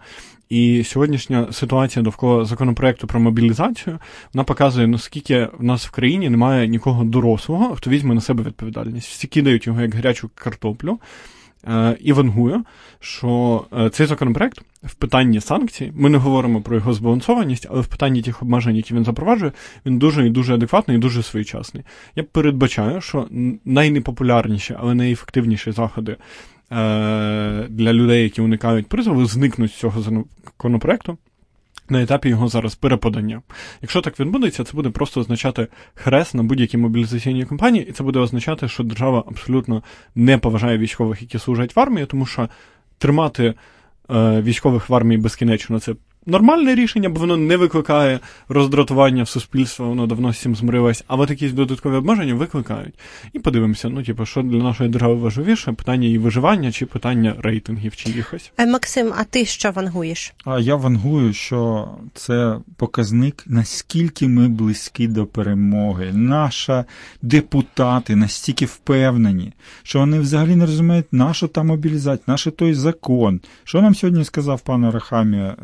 Speaker 4: І сьогоднішня ситуація довкола законопроекту про мобілізацію вона показує, наскільки в нас в країні немає нікого дорослого, хто візьме на себе відповідальність. Всі кидають його як гарячу картоплю. Е, і вангую, що е, цей законопроект в питанні санкцій, ми не говоримо про його збалансованість, але в питанні тих обмежень, які він запроваджує, він дуже і дуже адекватний і дуже своєчасний. Я передбачаю, що найнепопулярніші, але найефективніші заходи для людей, які уникають призову, зникнуть з цього законопроекту на етапі його зараз переподання. Якщо так відбудеться, це буде просто означати хрест на будь-якій мобілізаційній компанії, і це буде означати, що держава абсолютно не поважає військових, які служать в армії, тому що тримати е, військових в армії безкінечно це нормальне рішення, бо воно не викликає роздратування в суспільство, воно давно з цим змирилось, а от якісь додаткові обмеження викликають. І подивимося, ну, типу, що для нашої держави важливіше, питання її виживання чи питання рейтингів чиїхось.
Speaker 2: Е, Максим, а ти що вангуєш?
Speaker 3: А я вангую, що це показник, наскільки ми близькі до перемоги. Наша депутати настільки впевнені, що вони взагалі не розуміють, нашу та мобілізація, наш той закон. Що нам сьогодні сказав пан Арахамі е,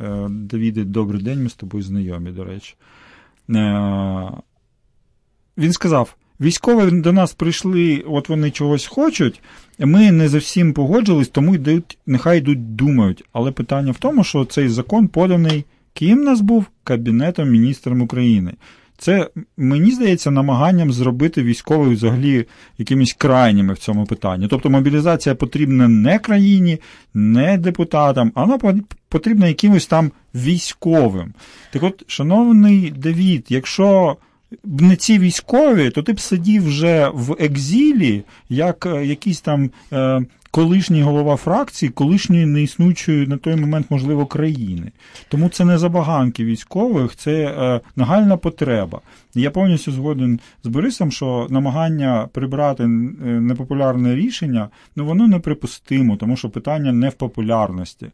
Speaker 3: Давіде, добрий день, ми з тобою знайомі, до речі. Е, він сказав: військові до нас прийшли, от вони чогось хочуть, ми не зовсім погоджились, тому йдуть, нехай йдуть думають. Але питання в тому, що цей закон поданий ким нас був Кабінетом міністром України. Це, мені здається, намаганням зробити військових взагалі якимись крайніми в цьому питанні. Тобто мобілізація потрібна не країні, не депутатам, а вона потрібна якимось там військовим. Так от, шановний Давід, якщо б не ці військові, то ти б сидів вже в екзілі, як е, якийсь там е, колишній голова фракції, колишньої неіснуючої на той момент, можливо, країни. Тому це не забаганки військових, це е, нагальна потреба. Я повністю згоден з Борисом, що намагання прибрати е, непопулярне рішення, ну воно неприпустимо, тому що питання не в популярності.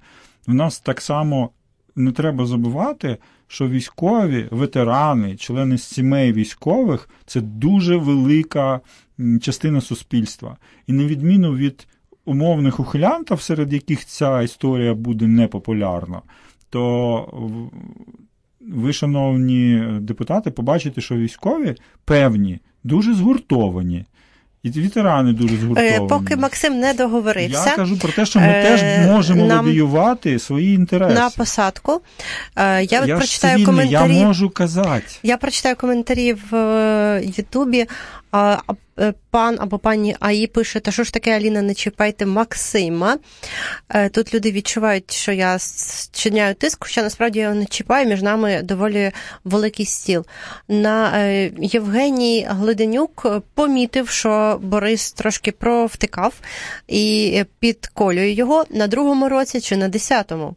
Speaker 3: У нас так само не треба забувати, що військові, ветерани, члени сімей військових це дуже велика частина суспільства. І на відміну від умовних ухилянтів, серед яких ця історія буде непопулярна, то ви, шановні депутати, побачите, що військові певні, дуже згуртовані. І ветерани дуже е, згуртовані.
Speaker 2: Поки Максим не договорився.
Speaker 3: Я кажу про те, що ми е, теж можемо нам лобіювати свої інтереси.
Speaker 2: На посадку. Е, я,
Speaker 3: я
Speaker 2: прочитаю коментарі.
Speaker 3: Я можу казати.
Speaker 2: Я прочитаю коментарі в Ютубі. А, е, Пан або пані Аї пише, та що ж таке, Аліна, не чіпайте Максима. Е, тут люди відчувають, що я чиняю тиск, хоча насправді я його не чіпаю, між нами доволі великий стіл. На е, Євгеній Глиденюк помітив, що Борис трошки провтикав і підколює його на другому році чи на десятому.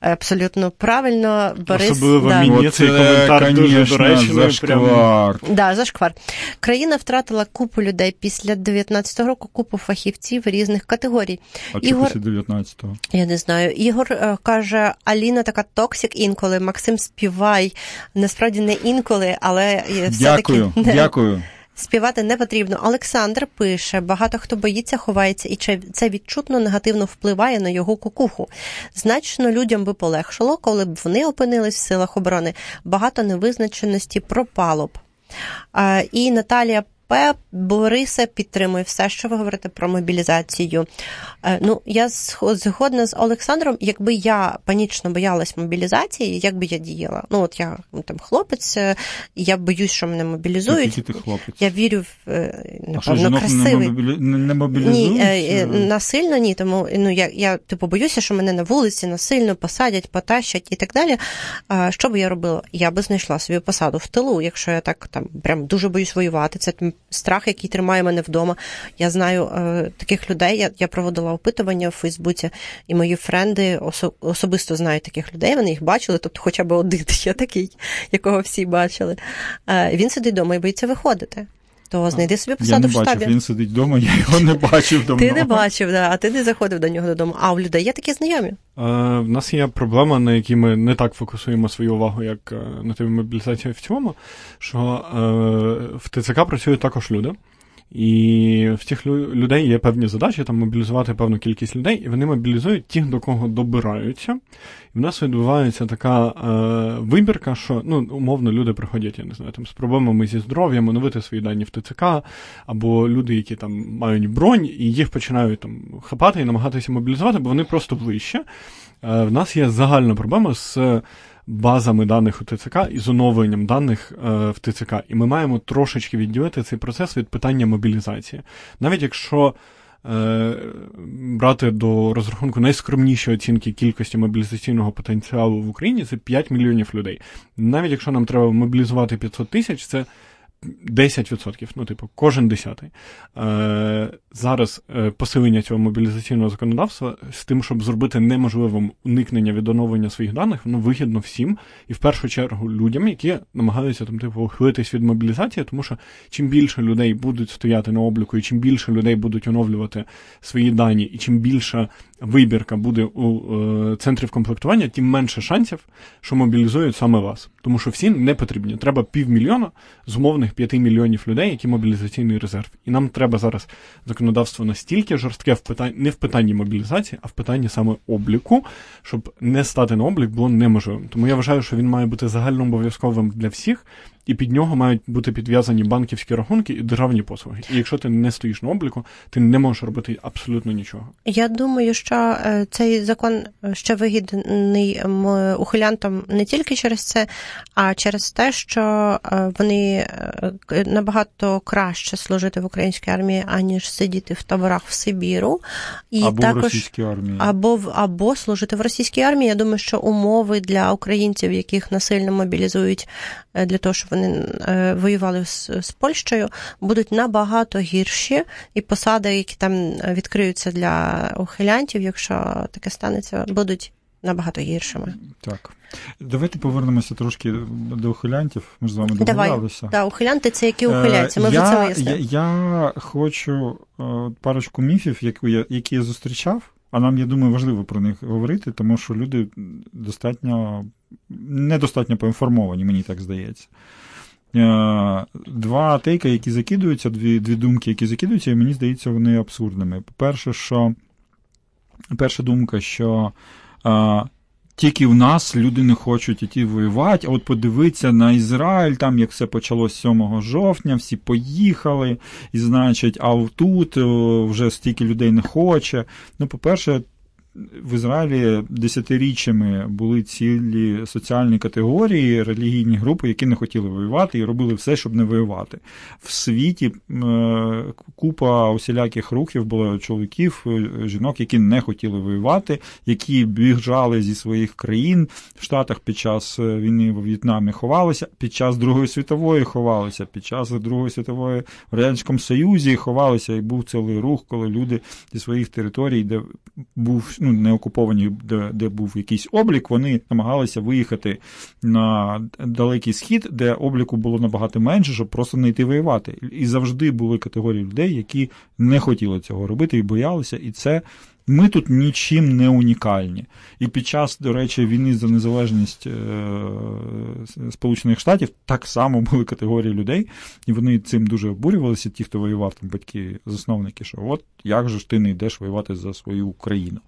Speaker 2: Абсолютно правильно. Борис,
Speaker 4: Особливо да. мені цей коментар дуже доречний.
Speaker 3: Зашквар.
Speaker 2: Да, зашквар. Країна втратила купу людей після 19-го року, купу фахівців різних категорій.
Speaker 3: А Ігор... після 19-го?
Speaker 2: Я не знаю. Ігор е, каже, Аліна така токсик інколи, Максим співай. Насправді не інколи, але все-таки...
Speaker 3: Дякую, дякую.
Speaker 2: Співати не потрібно. Олександр пише: багато хто боїться, ховається, і це відчутно негативно впливає на його кукуху. Значно людям би полегшало, коли б вони опинились в силах оборони. Багато невизначеності пропало б. І Наталія П. Бориса підтримує все, що ви говорите про мобілізацію. Е, ну, я згодна з Олександром, якби я панічно боялась мобілізації, як би я діяла? Ну, от я ну, там хлопець, е, я боюсь, що мене мобілізують.
Speaker 3: Ти хлопець?
Speaker 2: Я вірю в е, напевно, красивий.
Speaker 3: Не мобілізують?
Speaker 2: Ні, насильно ні. Тому ну, я, я типу боюся, що мене на вулиці насильно посадять, потащать і так далі. Що би я робила? Я би знайшла собі посаду в тилу, якщо я так там прям дуже боюсь воювати. Це страх, який тримає мене вдома. Я знаю е, таких людей. Я я проводила опитування в Фейсбуці, і мої френди осо, особисто знають таких людей. Вони їх бачили, тобто, хоча б один є такий, якого всі бачили. Е, він сидить вдома і боїться виходити. То знайди собі посаду
Speaker 3: в штабі.
Speaker 2: Я не
Speaker 3: бачив, він сидить вдома, я його не бачив давно.
Speaker 2: Ти не бачив, да, а ти не заходив до нього додому. А у людей є такі знайомі. Е,
Speaker 4: в нас є проблема, на якій ми не так фокусуємо свою увагу, як е, на тій мобілізації в цьому, що е, в ТЦК працюють також люди. І в цих людей є певні задачі там мобілізувати певну кількість людей, і вони мобілізують тих, до кого добираються. І в нас відбувається така е, вибірка, що ну, умовно люди приходять, я не знаю, там з проблемами зі здоров'ям, оновити свої дані в ТЦК, або люди, які там мають бронь, і їх починають там хапати і намагатися мобілізувати, бо вони просто ближче. Е, В нас є загальна проблема з базами даних у ТЦК і з оновленням даних е, в ТЦК. І ми маємо трошечки відділити цей процес від питання мобілізації. Навіть якщо е, брати до розрахунку найскромніші оцінки кількості мобілізаційного потенціалу в Україні, це 5 мільйонів людей. Навіть якщо нам треба мобілізувати 500 тисяч, це 10%, ну, типу, кожен десятий. Е, Зараз е, посилення цього мобілізаційного законодавства з тим, щоб зробити неможливим уникнення від оновлення своїх даних, воно вигідно всім, і в першу чергу людям, які намагаються там, типу, ухилитись від мобілізації, тому що чим більше людей будуть стояти на обліку, і чим більше людей будуть оновлювати свої дані, і чим більша вибірка буде у е, центрів комплектування, тим менше шансів, що мобілізують саме вас. Тому що всі не потрібні. Треба півмільйона з умовних 5 мільйонів людей, які мобілізаційний резерв. І нам треба зараз законодавство настільки жорстке в питанні, не в питанні мобілізації, а в питанні саме обліку, щоб не стати на облік було неможливим. Тому я вважаю, що він має бути загальнообов'язковим для всіх і під нього мають бути підв'язані банківські рахунки і державні послуги. І якщо ти не стоїш на обліку, ти не можеш робити абсолютно нічого.
Speaker 2: Я думаю, що е, цей закон ще вигідний ухилянтам не тільки через це, а через те, що е, вони е, набагато краще служити в українській армії, аніж сидіти в таборах в Сибіру,
Speaker 3: і або також в російській армії,
Speaker 2: або або служити в російській армії. Я думаю, що умови для українців, яких насильно мобілізують для того, щоб вони е, воювали з, з Польщею, будуть набагато гірші, і посади, які там відкриються для ухилянтів, якщо таке станеться, будуть набагато гіршими.
Speaker 3: Так. Давайте повернемося трошки до ухилянтів. Ми ж з вами домовлялися.
Speaker 2: Давай. Да, ухилянти це які ухиляються. Ми
Speaker 3: я,
Speaker 2: вже це вияснили.
Speaker 3: Я, я хочу е, парочку міфів, які я, які я зустрічав. А нам, я думаю, важливо про них говорити, тому що люди достатньо недостатньо поінформовані, мені так здається. Е, два тейка, які закидуються, дві дві думки, які закидуються, і мені здається, вони абсурдними. По-перше, що перша думка, що е, тільки в нас люди не хочуть іти воювати, а от подивитися на Ізраїль, там як все почалось 7 жовтня, всі поїхали, і значить, а тут вже стільки людей не хоче. Ну, по-перше, в Ізраїлі десятиріччями були цілі соціальні категорії, релігійні групи, які не хотіли воювати і робили все, щоб не воювати. В світі е, купа усіляких рухів було чоловіків, е, жінок, які не хотіли воювати, які біжали зі своїх країн в Штатах під час е, війни в В'єтнамі ховалися, під час Другої світової ховалися, під час Другої світової в Радянському Союзі ховалися, і був цілий рух, коли люди зі своїх територій, де був ну, не окуповані, де, де був якийсь облік, вони намагалися виїхати на далекий схід, де обліку було набагато менше, щоб просто не йти воювати. І завжди були категорії людей, які не хотіли цього робити і боялися, і це. Ми тут нічим не унікальні. І під час, до речі, війни за незалежність е, Сполучених Штатів так само були категорії людей, і вони цим дуже обурювалися, ті, хто воював, там батьки, засновники, що от як же ж ти не йдеш воювати за свою Україну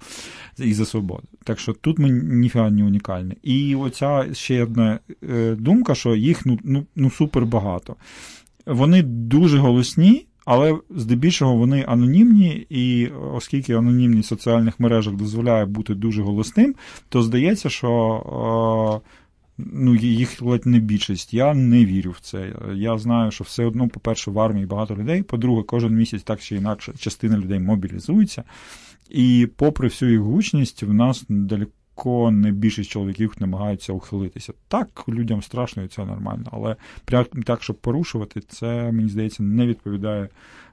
Speaker 3: і за свободу. Так що тут ми ніфіга не унікальні. І оця ще одна е, думка, що їх ну, ну, ну супер багато. Вони дуже голосні. Але здебільшого вони анонімні, і оскільки анонімність соціальних мережах дозволяє бути дуже голосним, то здається, що ну, їх ледь не більшість. Я не вірю в це. Я знаю, що все одно, по-перше, в армії багато людей. По-друге, кожен місяць так чи інакше частина людей мобілізується. І попри всю їх гучність, в нас далеко не більшість чоловіків намагаються ухилитися. Так, людям страшно і це нормально, але прям так, щоб порушувати, це мені здається не відповідає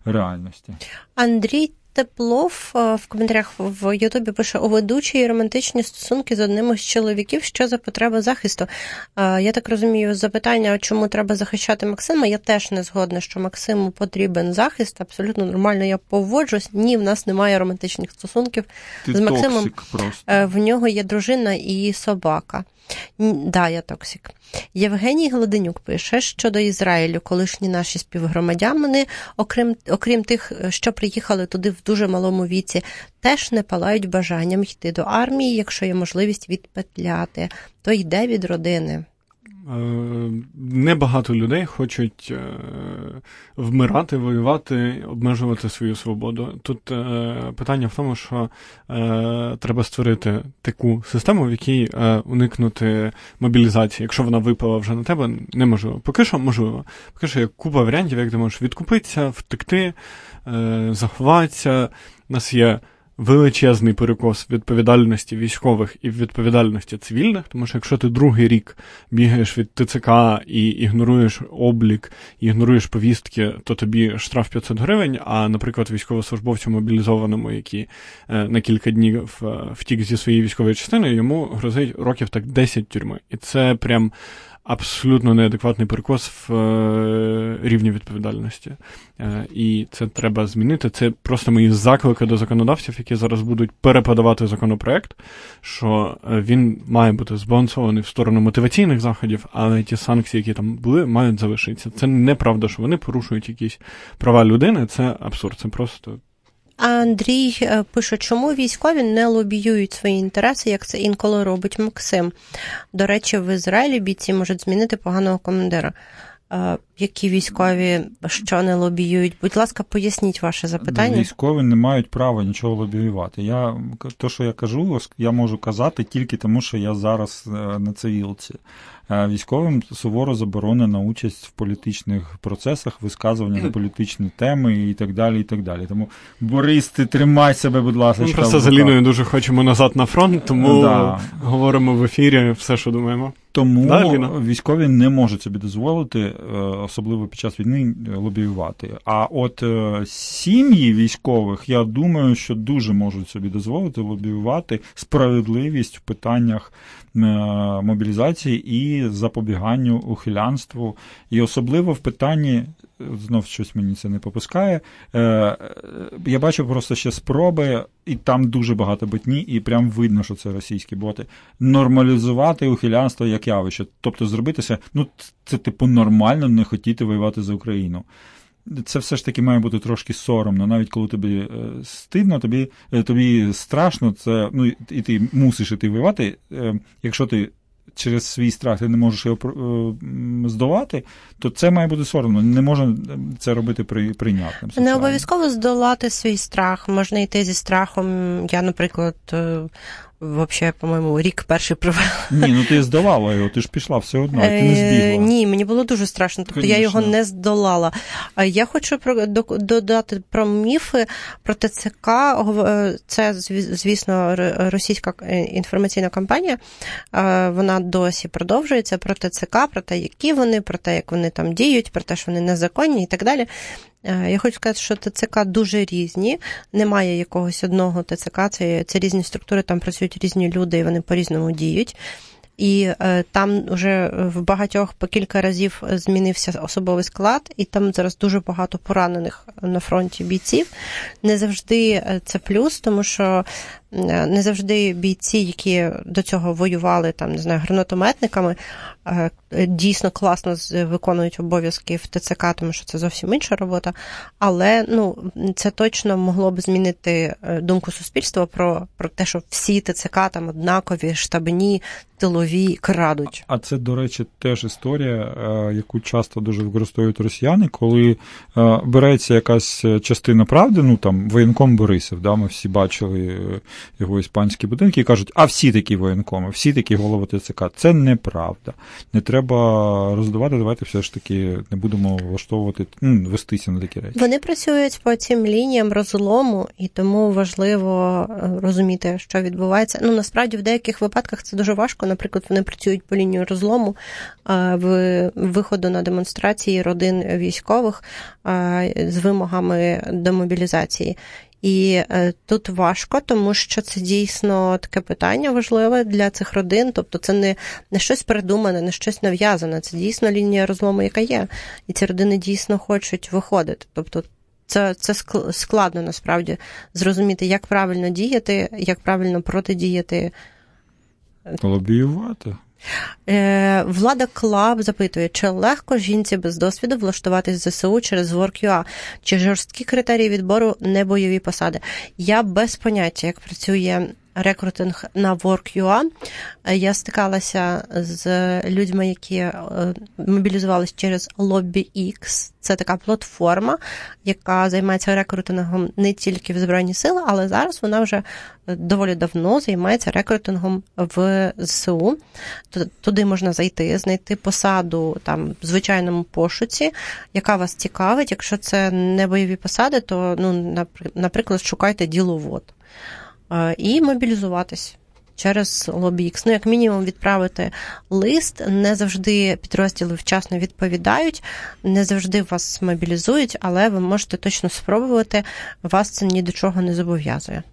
Speaker 3: реальності.
Speaker 2: Андрій Теплов е, в коментарях в Ютубі пише у ведучій романтичні стосунки з одним із чоловіків. Що за потреба захисту? Е, я так розумію, запитання, чому треба захищати Максима. Я теж не згодна, що Максиму потрібен захист. Абсолютно нормально я поводжусь. Ні, в нас немає романтичних стосунків
Speaker 3: Ти
Speaker 2: з Максимом.
Speaker 3: Просто.
Speaker 2: Е, в нього є дружина і собака. Да, я токсик. Євгеній Гладенюк пише, що до Ізраїлю колишні наші співгромадяни, окрім окрім тих, що приїхали туди в дуже малому віці, теж не палають бажанням йти до армії, якщо є можливість відпетляти, то йде від родини.
Speaker 4: Е, небагато людей хочуть е, вмирати, воювати, обмежувати свою свободу. Тут е, питання в тому, що треба створити таку систему, в якій уникнути мобілізації. Якщо вона випала вже на тебе, неможливо. Поки що можливо. Поки що є купа варіантів, як ти можеш відкупитися, втекти, заховатися. У нас є величезний перекос відповідальності військових і відповідальності цивільних, тому що якщо ти другий рік бігаєш від ТЦК і ігноруєш облік, ігноруєш повістки, то тобі штраф 500 гривень. А, наприклад, військовослужбовцю мобілізованому, який е, на кілька днів е, втік зі своєї військової частини, йому грозить років так 10 тюрми. І це прям абсолютно неадекватний перекос в е, рівні відповідальності. Е, і це треба змінити. Це просто мої заклики до законодавців, які зараз будуть переподавати законопроект, що е, він має бути збалансований в сторону мотиваційних заходів, але ті санкції, які там були, мають залишитися. Це неправда, що вони порушують якісь права людини. Це абсурд. Це просто.
Speaker 2: Андрій е, пише, чому військові не лобіюють свої інтереси, як це інколи робить Максим. До речі, в Ізраїлі бійці можуть змінити поганого командира. Які військові що не лобіюють? Будь ласка, поясніть ваше запитання.
Speaker 3: Військові не мають права нічого лобіювати. Я то, що я кажу, я можу казати тільки тому, що я зараз е, на цивілці. Е, військовим суворо заборонена участь в політичних процесах, висказування на політичні теми і так далі. і так далі. Тому Борис, ти тримай себе, будь ласка.
Speaker 4: Ми просто з Аліною дуже хочемо назад на фронт, тому да. говоримо в ефірі все, що думаємо.
Speaker 3: Тому да, військові не можуть собі дозволити, е, особливо під час війни, лобіювати. А от е, сім'ї військових, я думаю, що дуже можуть собі дозволити лобіювати справедливість в питаннях мобілізації і запобіганню ухилянству, і особливо в питанні. Знов щось мені це не попускає. Е, Я бачу просто ще спроби, і там дуже багато ботні, і прям видно, що це російські боти. Нормалізувати ухилянство як явище. Тобто зробитися, ну, це типу нормально не хотіти воювати за Україну це все ж таки має бути трошки соромно. Навіть коли тобі е, стидно, тобі е, тобі страшно, це ну і ти мусиш іти воювати. Е, якщо ти через свій страх ти не можеш його е, здолати, то це має бути соромно. Не можна це робити при, прийнятним.
Speaker 2: Не обов'язково здолати свій страх. Можна йти зі страхом. Я, наприклад, е, Взагалі, по-моєму, рік перший провела.
Speaker 3: Ні, ну ти здолала його, ти ж пішла все одно, ти не
Speaker 2: е,
Speaker 3: збігла.
Speaker 2: Ні, мені було дуже страшно, тобто Конечно. я його не здолала. А я хочу додати про міфи про ТЦК. Е, це, звісно, російська е, інформаційна кампанія. Вона досі продовжується про ТЦК, про те, які вони, про те, як вони там діють, про те, що вони незаконні і так далі. Е, я хочу сказати, що ТЦК дуже різні. Немає якогось одного ТЦК, це, це різні структури, там працюють різні люди, і вони по-різному діють. І е, там вже в багатьох по кілька разів змінився особовий склад, і там зараз дуже багато поранених на фронті бійців. Не завжди е, це плюс, тому що не завжди бійці, які до цього воювали там, не знаю, гранатометниками, е, дійсно класно виконують обов'язки в ТЦК, тому що це зовсім інша робота. Але ну, це точно могло б змінити е, думку суспільства про про те, що всі ТЦК там однакові, штабні, тилові крадуть.
Speaker 3: А це, до речі, теж історія, яку часто дуже використовують росіяни, коли береться якась частина правди, ну там воєнком Борисов, да, ми всі бачили його іспанські будинки і кажуть, а всі такі воєнкоми, всі такі голови ТЦК. Це неправда. Не треба роздавати, давайте все ж таки не будемо влаштовувати, ну, вестися на такі речі.
Speaker 2: Вони працюють по цим лініям розлому, і тому важливо е, розуміти, що відбувається. Ну насправді в деяких випадках це дуже важко. Наприклад, вони працюють по лінію розлому в виходу на демонстрації родин військових з вимогами демобілізації. І е, тут важко, тому що це дійсно таке питання важливе для цих родин. Тобто, це не не щось придумане, не щось нав'язане. Це дійсно лінія розлому, яка є. І ці родини дійсно хочуть виходити. Тобто, це це складно насправді зрозуміти, як правильно діяти, як правильно протидіяти.
Speaker 3: Лобіювати.
Speaker 2: Е, Влада Клаб запитує, чи легко жінці без досвіду влаштуватись в ЗСУ через WorkUA? Чи жорсткі критерії відбору не бойові посади? Я без поняття, як працює рекрутинг на WorkUA. Я стикалася з людьми, які е, мобілізувалися через LobbyX. Це така платформа, яка займається рекрутингом не тільки в Збройні Сили, але зараз вона вже доволі давно займається рекрутингом в ЗСУ. Туди можна зайти, знайти посаду там в звичайному пошуці, яка вас цікавить. Якщо це не бойові посади, то ну, наприклад, шукайте діловод і мобілізуватись. Через LobbyX. Ну, як мінімум, відправити лист. Не завжди підрозділи вчасно відповідають, не завжди вас мобілізують, але ви можете точно спробувати, вас це ні до чого не зобов'язує.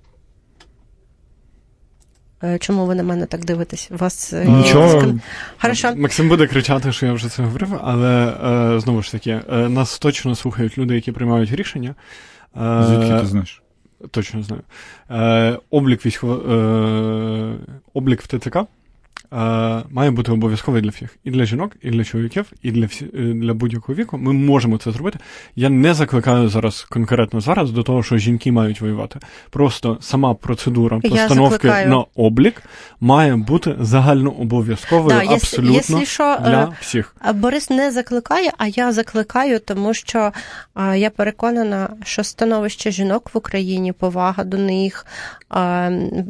Speaker 2: Е, чому ви на мене так дивитесь? Вас
Speaker 3: е, Нічого.
Speaker 4: Хорошо. Максим буде кричати, що я вже це говорив, але е, знову ж таки, нас точно слухають люди, які приймають рішення.
Speaker 3: Звідки ти знаєш?
Speaker 4: Точно знаю. Е, Облік військово, е, облік в ТЦК має бути обов'язковий для всіх. І для жінок, і для чоловіків, і для всі, е, для будь-якого віку. Ми можемо це зробити. Я не закликаю зараз конкретно зараз до того, що жінки мають воювати. Просто сама процедура постановки на облік має бути загальнообов'язковою да, абсолютно якщо, що, для е, всіх.
Speaker 2: Борис не закликає, а я закликаю, тому що я переконана, що становище жінок в Україні, повага до них,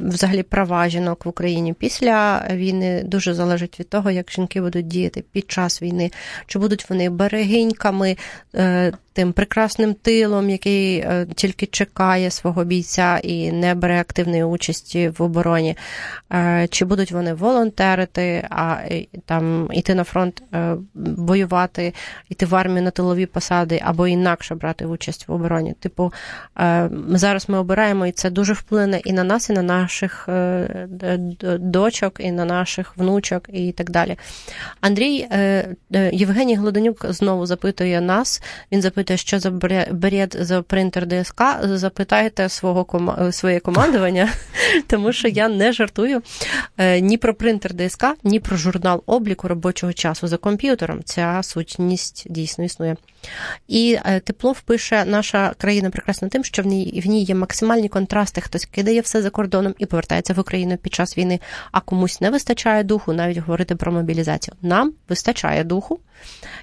Speaker 2: взагалі права жінок в Україні після війни дуже залежить від того, як жінки будуть діяти під час війни, чи будуть вони берегиньками, е, тим прекрасним тилом, який е, тільки чекає свого бійця і не бере активної участі в обороні, е, чи будуть вони волонтерити, а там іти на фронт, воювати, йти в армію на тилові посади або інакше брати участь в обороні. Типу, зараз ми обираємо, і це дуже вплине і на нас, і на наших дочок, і на наших наших внучок і так далі. Андрій е, е, Євгеній Гладонюк знову запитує нас. Він запитує, що за бред за принтер ДСК. Запитайте свого своє командування, тому що я не жартую е, ні про принтер ДСК, ні про журнал обліку робочого часу за комп'ютером. Ця сутність дійсно існує. І е, Теплов пише: наша країна прекрасна тим, що в ній в ній є максимальні контрасти. Хтось кидає все за кордоном і повертається в Україну під час війни, а комусь не вистачає духу навіть говорити про мобілізацію. Нам вистачає духу.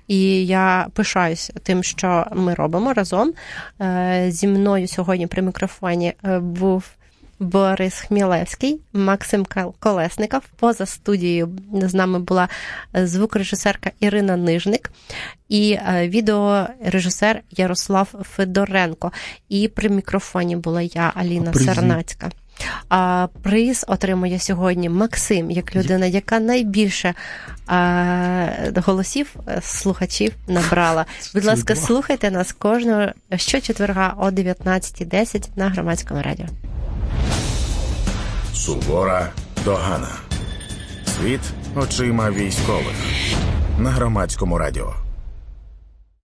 Speaker 2: І я пишаюсь тим, що ми робимо разом. Е, зі мною сьогодні при мікрофоні е, був. Борис Хмілевський, Максим Колесников. Поза студією з нами була звукорежисерка Ірина Нижник і е, відеорежисер Ярослав Федоренко. І при мікрофоні була я, Аліна Призі. Сернацька. А приз отримує сьогодні Максим, як людина, яка найбільше а, голосів е, слухачів набрала. Будь ласка, слухайте нас кожного щочетверга о 19.10 на громадському радіо.
Speaker 1: Сувора догана. Світ очима військових на громадському радіо.